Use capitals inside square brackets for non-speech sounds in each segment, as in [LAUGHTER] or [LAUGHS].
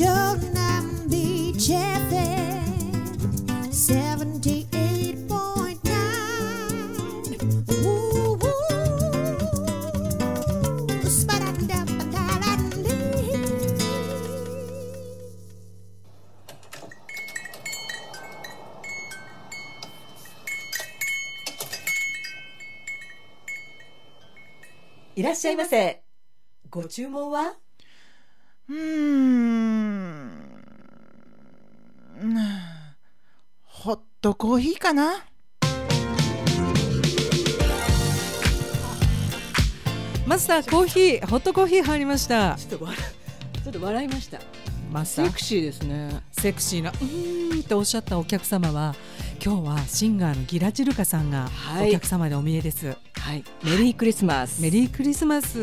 湘南ビーチ FM78.9 いらっしゃいませ。ご注文はうーん。ホットコーヒーかな？マスターコーヒーホットコーヒー入りましたちょっと笑ちょっと笑いました。マスターセクシーですね。セクシーなうーんっておっしゃったお客様は今日はシンガーのギラチルカさんがはいお客様でお見えです、はい。メリークリスマス。メリークリスマス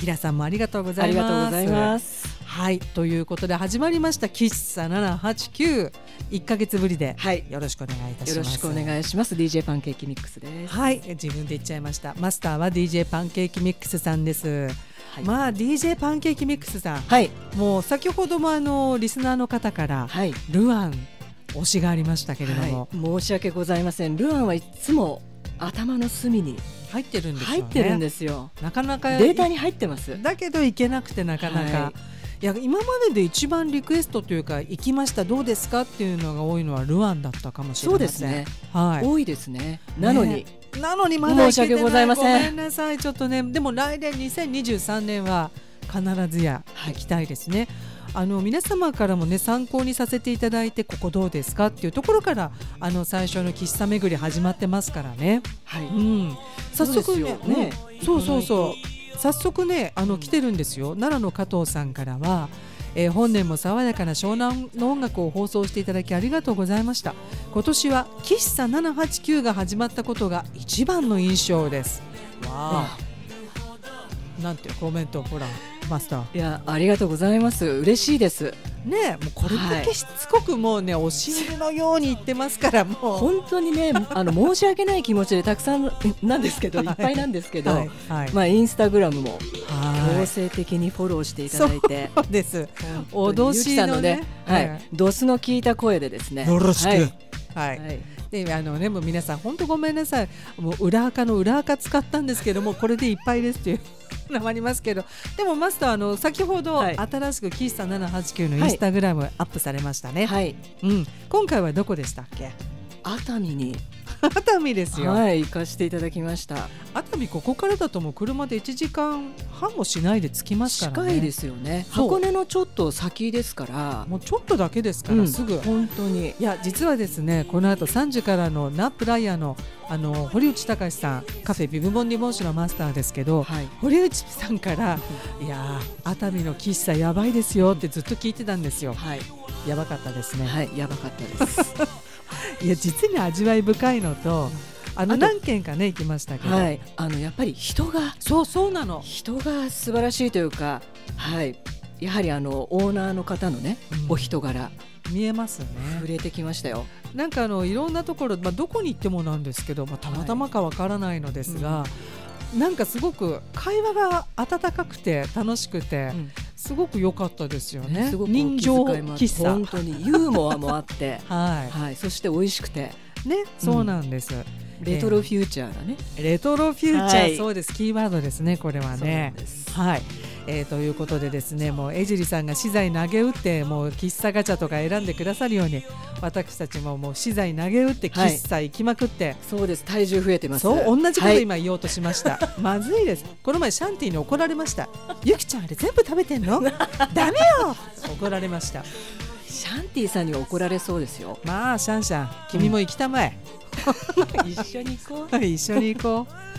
ギラさんもありがとうござあいますはいということで始まりました喫茶789一ヶ月ぶりではい。よろしくお願いいたしますよろしくお願いします。DJ パンケーキミックスです。はい自分で言っちゃいましたマスターは DJ パンケーキミックスさんです、はい。まあ DJ パンケーキミックスさんはい。もう先ほどもあのリスナーの方からはい。ルアン推しがありましたけれども、はい、申し訳ございません。ルアンはいつも頭の隅に入ってるんですよね入ってるんですよ。なかなかデータに入ってます。だけど行けなくてなかなか、、はいや今までで一番リクエストというか行きましたどうですかっていうのが多いのはルアンだったかもしれそうません。ですね。はい。多いですね。なのに、ね。なのにまだ申し訳ございません。ごめんなさい。ちょっとねでも来年2023年は必ずや行きたいですね、あの皆様からもね参考にさせていただいてここどうですかっていうところからあの最初の喫茶巡り始まってますからね、はい。うん、早速ねそうそうそう早速ねあの来てるんですよ。奈良の加藤さんからは、えー本年も爽やかな湘南の音楽を放送していただきありがとうございました。今年は喫茶789が始まったことが一番の印象です。わあ。なんてコメントほらマスター。いやありがとうございます。嬉しいです。ねえもうこれだけしつこくもうね押し入れのように言ってますからもう。本当にね [LAUGHS] あの申し訳ない気持ちでたくさんなんですけど、はい。い、っぱいなんですけど、はいはい、まあインスタグラムもはい。強制的にフォローしていただいてそうです。脅しのねはい。はい。ドスの効いた声でですねよろしく。はい。はい。はい。であのねもう皆さん本当ごめんなさい。もう裏垢の裏垢使ったんですけどもこれでいっぱいですっていうのもありますけどでもマスターあの先ほどはい。新しく喫茶789のインスタグラムアップされましたね、はい。うん、今回はどこでしたっけ？熱海に熱海ですよ、はい行かせていただきました。熱海ここからだともう車で1時間半もしないで着きますからね。近いですよね。箱根のちょっと先ですから。もうちょっとだけですから、うんすぐ本当に。いや実はですねこの後3時からのナップライヤーのあの堀内隆さんカフェビブボンリボン酒のマスターですけど、はい。堀内さんからいやー熱海の喫茶やばいですよってずっと聞いてたんですよ。はい。やばかったですね、はいやばかったです [LAUGHS] い、や実に味わい深いのとあの何軒かね行きましたけど、はい。あのやっぱり人がそうそうなの、人が素晴らしいというか、はい、やはりあのオーナーの方のね、うん。お人柄。見えますね。触れてきましたよ。なんかあのいろんなところ、まあ、どこに行ってもなんですけど、まあ、たまたまかわからないのですが、なんかすごく会話が温かくて楽しくて、すごく良かったですよね。すごく人情喫茶本当にユーモアもあって、[LAUGHS] ははい、そして美味しくてい。ね、そうなんです。レトロフューチャーなね。レトロフューチャー、はいそうです。キーワードですね、これはねはい。えー、ということでですね、もう江尻さんが資材投げ打って、もう喫茶ガチャとか選んでくださるように、私たちももう資材投げ打って喫茶行きまくって。そうです。体重増えてます。そう同じことはい今言おうとしました、[LAUGHS] まずいですこの前シャンティに怒られましたゆきちゃんあれ全部食べてんの？[LAUGHS] ダメよ怒られましたシャンティさんには怒られそうですよ。まあシャンシャン君も行きたまえ、[LAUGHS] 一緒に行こう。一緒に行こう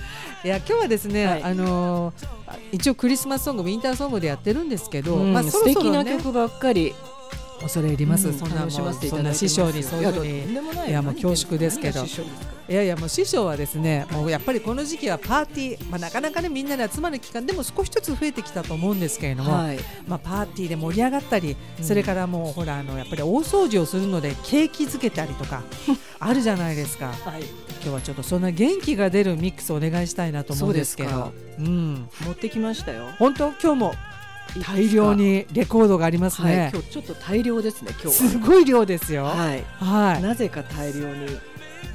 いや今日はですね、はいあのー一応クリスマスソングウィンターソングでやってるんですけど、うんまあそ素敵ろそろねな曲ばっかり。恐れ入ります、うん。そんなそんな師匠にそういうふうにいい。やもう恐縮ですけど。いやいやもう師匠はですねもうやっぱりこの時期はパーティー、まあ、なかなかねみんなで集まる期間でも少しずつ増えてきたと思うんですけれども、はい。まあ、パーティーで盛り上がったり、うん。それからもうほらあのやっぱり大掃除をするのでケーキ漬けたりとかあるじゃないですか。はい。今日はちょっとそんな元気が出るミックスをお願いしたいなと思うんですけど。うん。持ってきましたよ。本当？今日も？大量にレコードがありますはい、ね。今日ちょっと大量ですね今日すごい量ですよ。は。はい。はい。なぜか大量に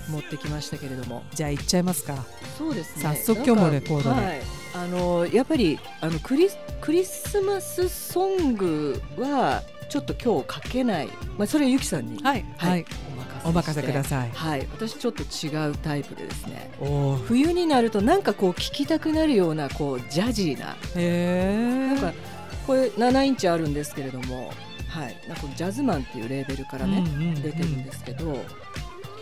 持ってきましたけれども。じゃあ行っちゃいますか。そうですね。早速今日もレコードではい。あのやっぱりあのクリスクリスマスソングはちょっと今日かけない。まあそれはゆきさんにはいはいはい。おお任せくだささいい。。はい。私ちょっと違うタイプでですね。おお。冬になるとなんかこう聴きたくなるようなこうジャジーなへえ。なんかこれ7インチあるんですけれども、はい、なんかジャズマンっていうレーベルからね、うんうんうん出てるんですけど、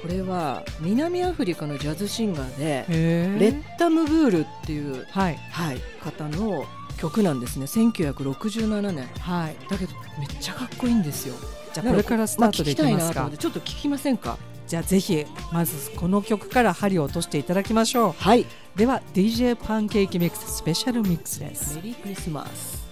これは南アフリカのジャズシンガーで。レッタ・ムブールっていう、はいはい、方の曲なんですね1967年はい。だけどめっちゃかっこいいんですよじゃあこれからスタートでいきますかあ聞きたいなと思って。ちょっと聞きませんか？じゃあぜひまずこの曲から針を落としていただきましょう。はいでは DJ パンケーキミックススペシャルミックスです。メリークリスマス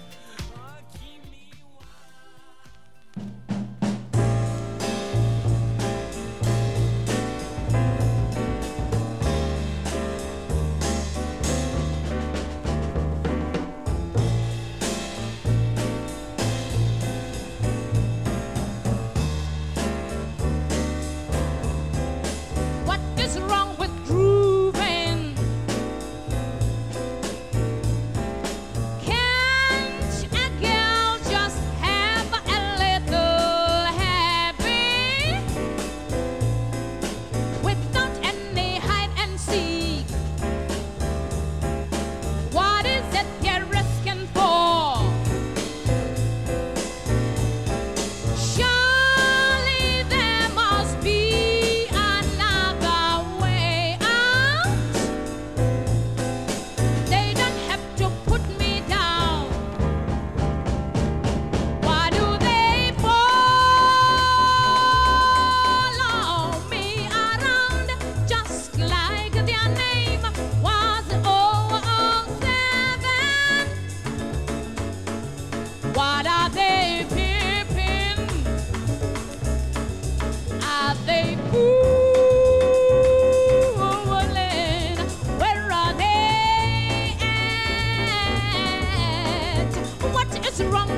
what's wrong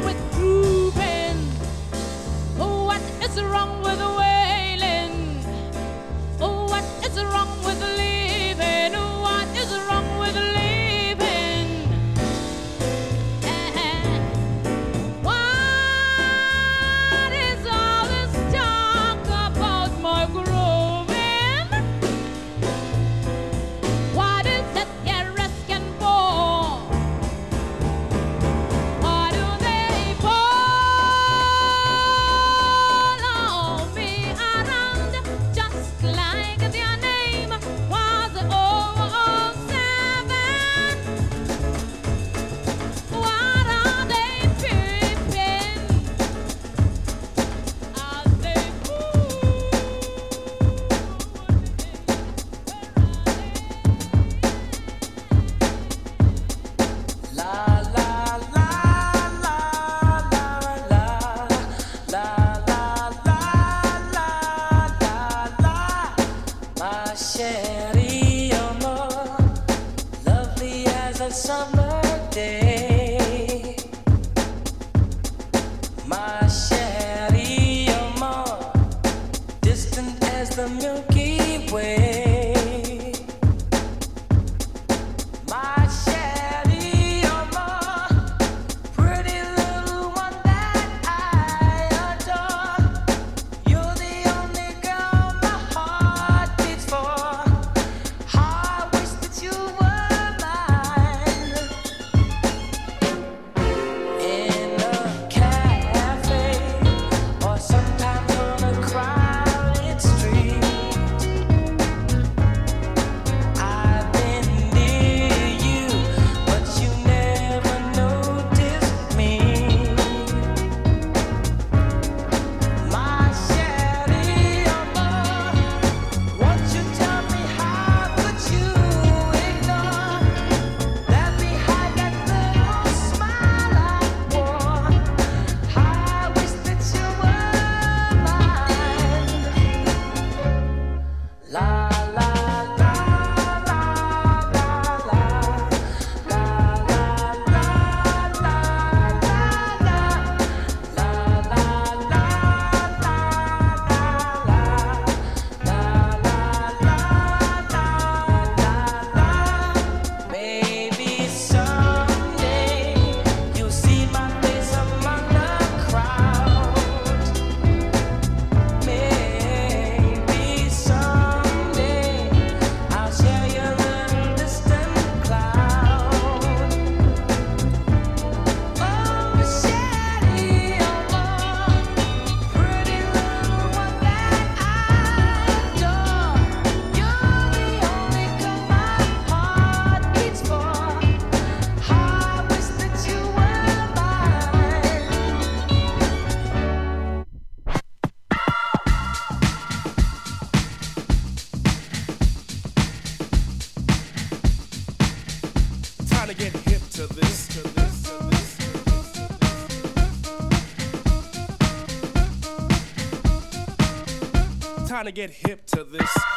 to get hip to this.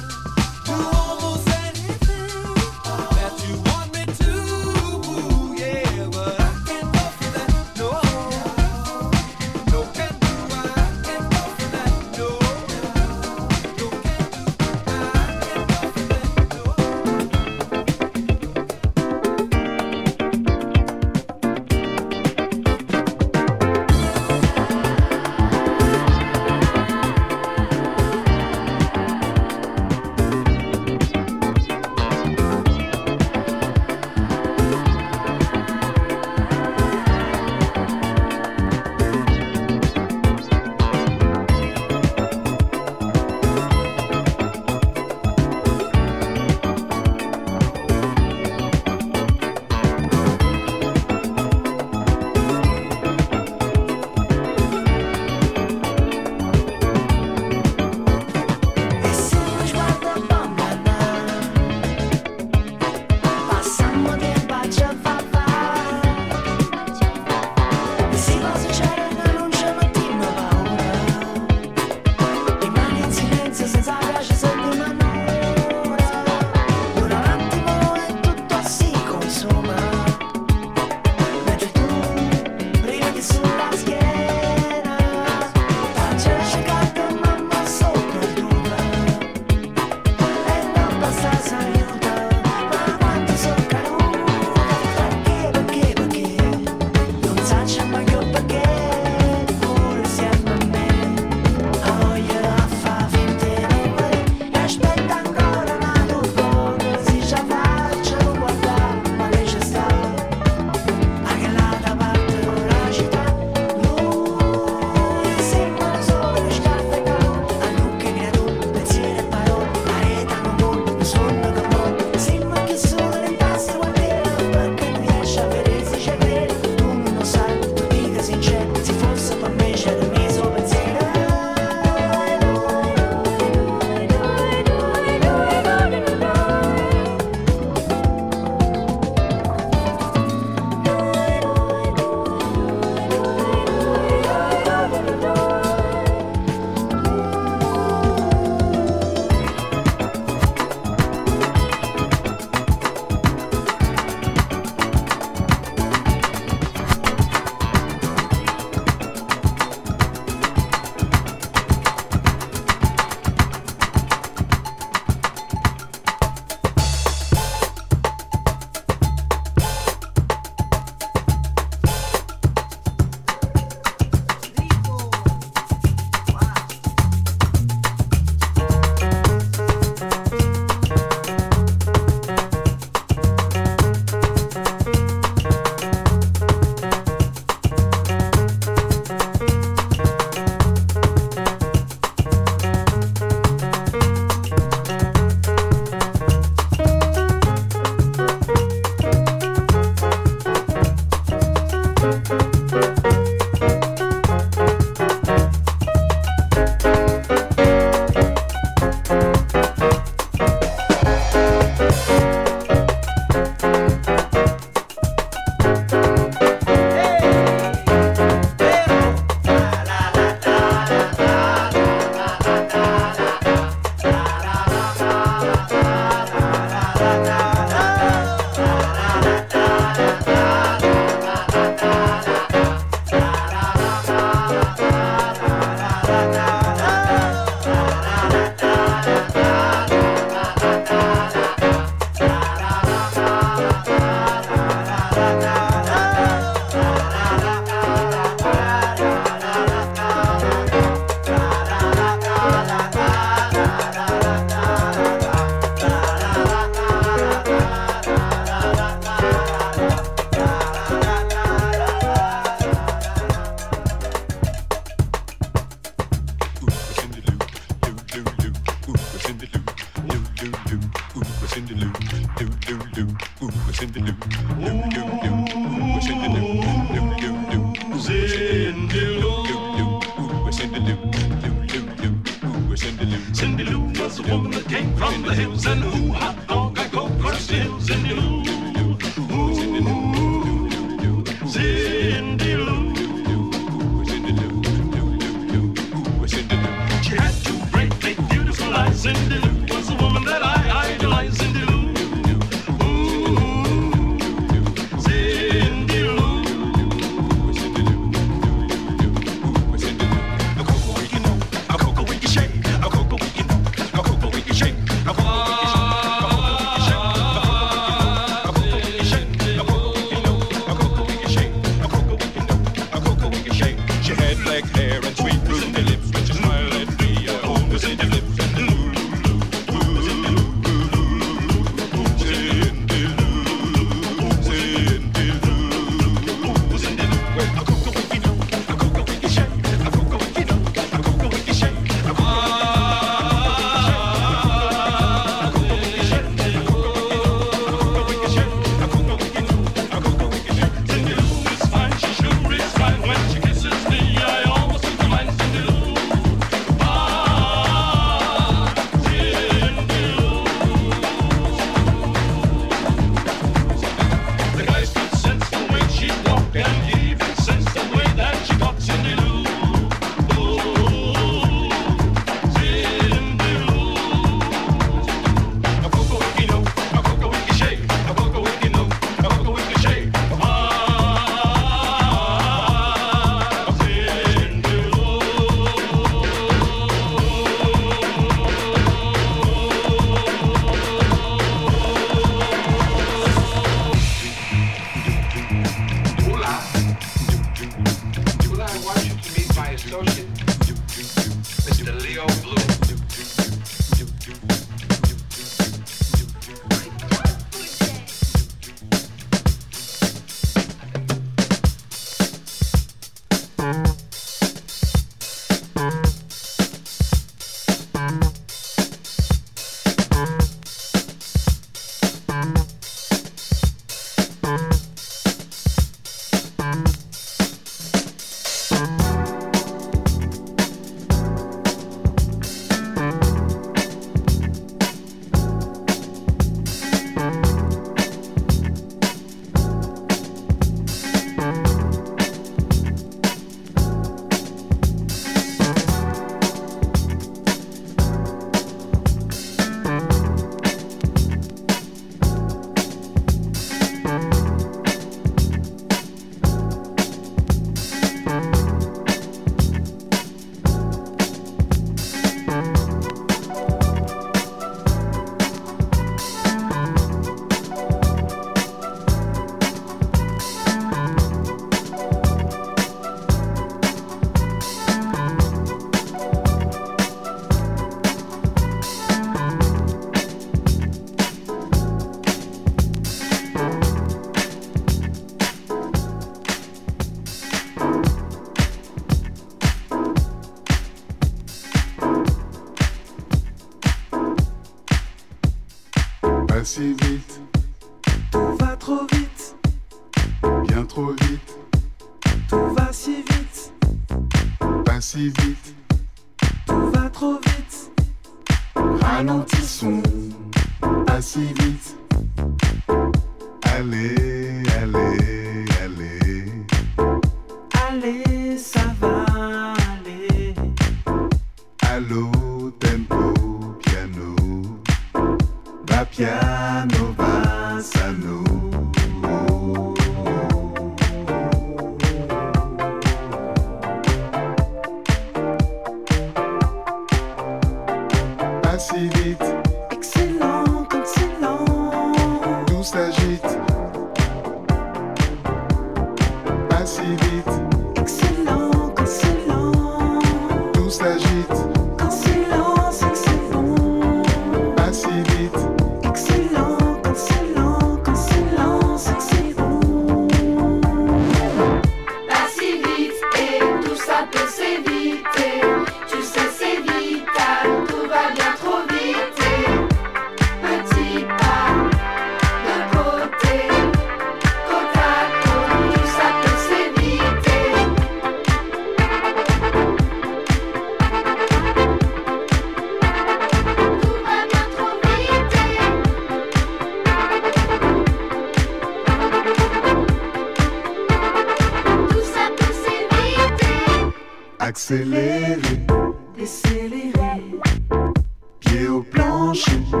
longe.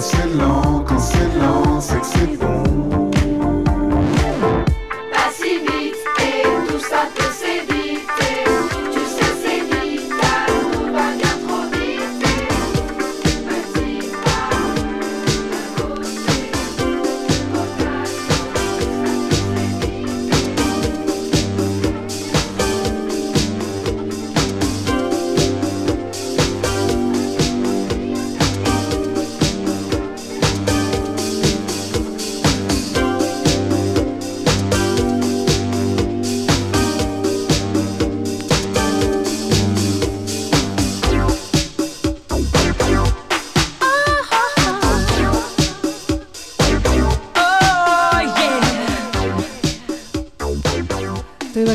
silence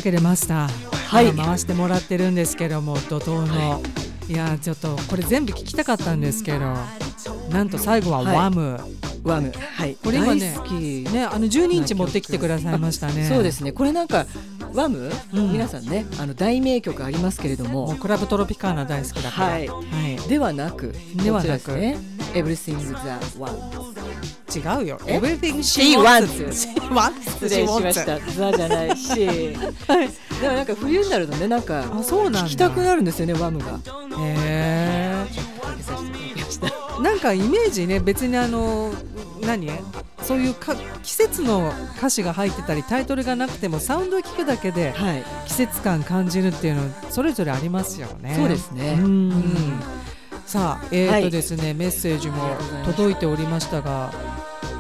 けでマスター、はい。今回してもらってるんですけども怒涛の、い、やちょっとこれ全部聞きたかったんですけどなんと最後ははい。ワム、ワム。はい。これ今ねねあの12インチ持ってきてくださいましたね。そうですね。これなんかワム、うん。皆さんねあの大名曲ありますけれども。クラブトロピカーナ大好きだから。はい。はい。ではなくではなく。こちらですね。Everything the One 違うよ。え？Everything She wants wants. しましたザじゃない。しでもなんか冬になるとねなんかあ、そうなんだ。聞きたくなるんですよねワムが。へかけさせていただきましたー。なんかイメージね、別にあの何？そういうか季節の歌詞が入ってたりタイトルがなくてもサウンドを聞くだけではい。季節感感じるっていうのそれぞれありますよね。そうですね。うん。うん。さあ、えーとはいですね、メッセージも届いておりましたが、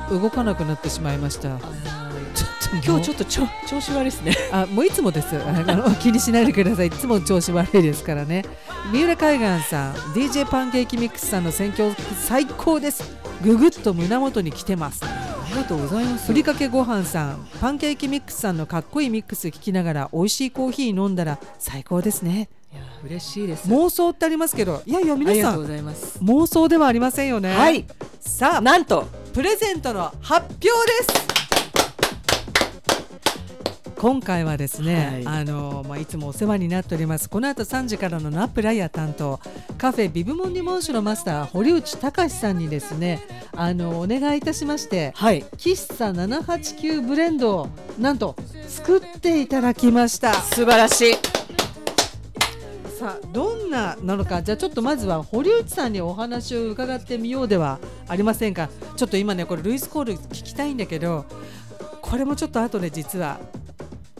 動かなくなってしまいました。ちょっと今日ちょっとちょ調子悪いですね。あもういつもです。あの気にしないでください。いつも調子悪いですからね。三浦海岸さん DJ パンケーキミックスさんの選曲最高です。ぐぐっと胸元に来てます。ありがとうございます。ふりかけごはんさんパンケーキミックスさんのかっこいいミックス聞きながら美味しいコーヒー飲んだら最高ですね。いや嬉しいです。妄想ってありますけど。いやいやあ皆さりがとうんございます。妄想ではありませんよね。はい。さあ。なんとプレゼントの発表です。今回はですね、はい。あのまあ、いつもお世話になっております。この後3時からのナップライヤー担当カフェビブモンディモンシュのマスター堀内隆さんにですねあのお願いいたしましてはい。喫茶789ブレンドをなんと作っていただきました。素晴らしいさあどんななのか。じゃあちょっとまずは堀内さんにお話を伺ってみようではありませんか。ちょっと今ねこれルイスコール聞きたいんだけどこれもちょっと後で実は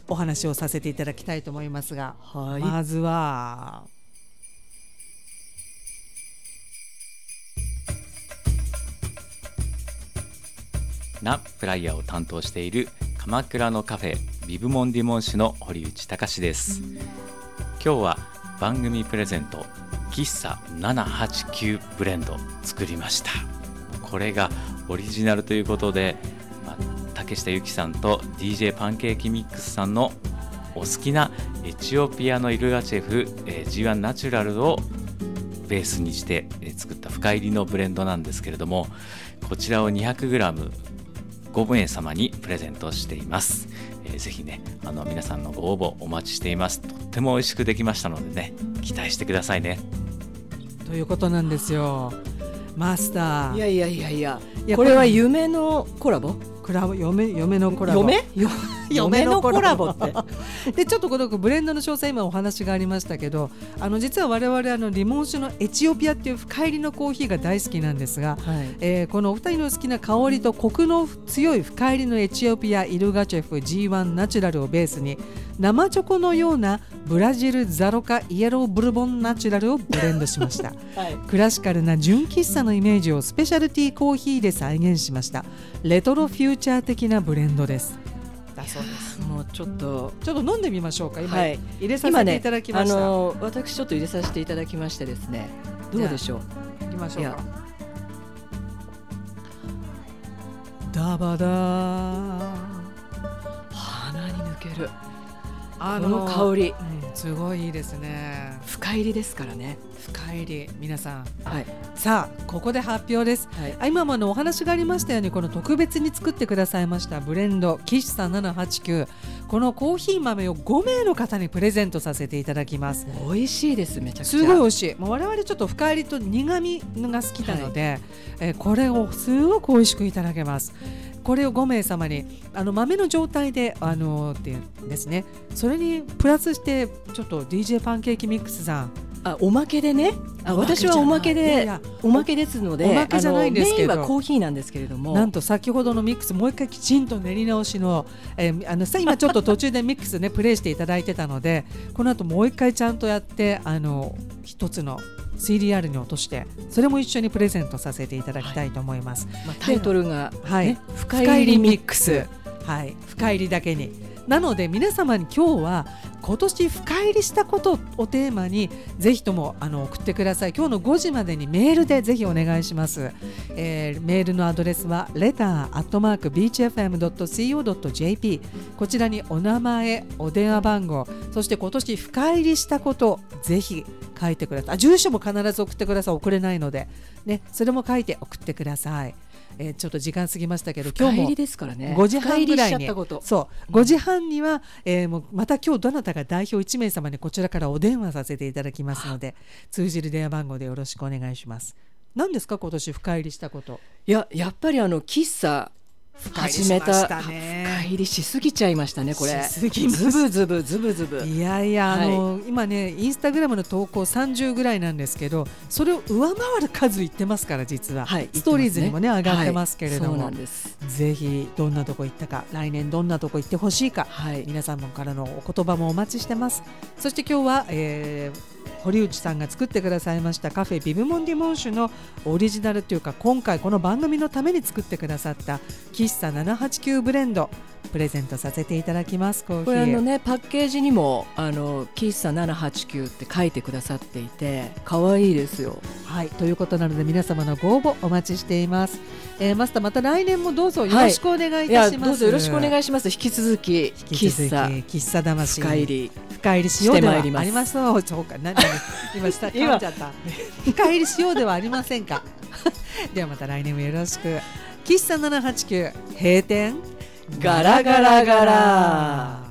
お話をさせていただきたいと思いますが、はい。まずは。なプライヤーを担当している鎌倉のカフェビブモンディモン市の堀内隆です。今日は番組プレゼント喫茶789ブレンド作りました。これがオリジナルということで、まあ竹下由紀さんと DJ パンケーキミックスさんのお好きなエチオピアのイルガチェフ、えー G1 ナチュラルをベースにして作った深入りのブレンドなんですけれどもこちらを 200g 5名様にプレゼントしています、えーぜひねあの皆さんのご応募お待ちしています。とっても美味しくできましたのでね期待してくださいね。ということなんですよ。マスター。いやいやいやいやいやこれは夢のコラボ？クラブ嫁嫁のコラボ。嫁？よ [LAUGHS] 嫁のコラボって。でちょっとこのブレンドの詳細今お話がありましたけどあの実は我々あのリモン酒のエチオピアっていう深入りのコーヒーが大好きなんですが、はい。えーこのお二人の好きな香りとコクの強い深入りのエチオピアイルガチェフ G1 ナチュラルをベースに生チョコのようなブラジルザロカイエローブルボンナチュラルをブレンドしました。[LAUGHS] はい。クラシカルな純喫茶のイメージをスペシャルティーコーヒーで再現しましたレトロフューチャー的なブレンドですだそうです。もうちょっとちょっと飲んでみましょうか。今、はい。入れさせていただきまあした、の私ちょっと入れさせていただきましてですね。どうでしょう？行きましょうか。ダバダー。鼻に抜ける。あこの香り。うんすごいいいですね。深入りですからね。深入り。皆さんはいさあここで発表です。はい。あ今もあのお話がありましたようにこの特別に作ってくださいましたブレンド喫茶789このコーヒー豆を5名の方にプレゼントさせていただきます。美味しいですめちゃくちゃ。すごい美味しい。もう我々ちょっと深入りと苦味が好きなので、えーこれをすごく美味しくいただけます。これを5名様にあの豆の状態であのっていうんですね。それにプラスしてちょっと DJ パンケーキミックスさんあおまけでね。あ私はおまけでやおまけですのでおまけじゃないんですけど。あのメインはコーヒーなんですけれども。なんと先ほどのミックスもう一回きちんと練り直しの,、えーあのさ今ちょっと途中でミックスね [LAUGHS] プレイしていただいてたのでこの後もう一回ちゃんとやってあの一つの CDR に落としてそれも一緒にプレゼントさせていただきたいと思います。まあ、タイトルが、ねはい、深入りミックス。はい、深入りだけに。なので皆様に今日は今年深入りしたことをテーマにぜひともあの送ってください。今日の5時までにメールでぜひお願いします、えーメールのアドレスは letter.beachfm.co.jp こちらにお名前お電話番号そして今年深入りしたことぜひ書いてください。住所も必ず送ってください。送れないので。ねそれも書いて送ってください。えーちょっと時間過ぎましたけど今日も深入りですからね。5時半ぐらいに深入りしちゃったこと。そう5時半には、えーもうまた今日どなたか代表1名様にこちらからお電話させていただきますので通じる電話番号でよろしくお願いします。何ですか今年深入りしたこと。いややっぱりあの喫茶始めた。深入りしすぎちゃいましたねこれ。しすぎました。ズブズブズブズブ。いやいや、はい。あの今ねインスタグラムの投稿30ぐらいなんですけどそれを上回る数いってますから実は、はいストーリーズにもねね上がってますけれども、はいそうなんです。ぜひどんなとこ行ったか来年どんなとこ行ってほしいか、はい。皆様からのお言葉もお待ちしてます。そして今日は、えー堀内さんが作ってくださいましたカフェビブモンディモンシュのオリジナルというか今回この番組のために作ってくださった喫茶789ブレンド。プレゼントさせていただきますコーヒーこれあのねパッケージにもあの喫茶789って書いてくださっていて可愛いですよはい、ということなので皆様のご応募お待ちしています。えーマスターまた来年もどうぞよろしくお願いいたします。どうぞよろしくお願いします引き続き喫茶喫茶魂深入り深入りしようではありません。そうか、何何今下 [LAUGHS] 今噛んじゃった。深入りしようではありませんか。[LAUGHS] ではまた来年もよろしく。喫茶789閉店？Gara, gara, gara!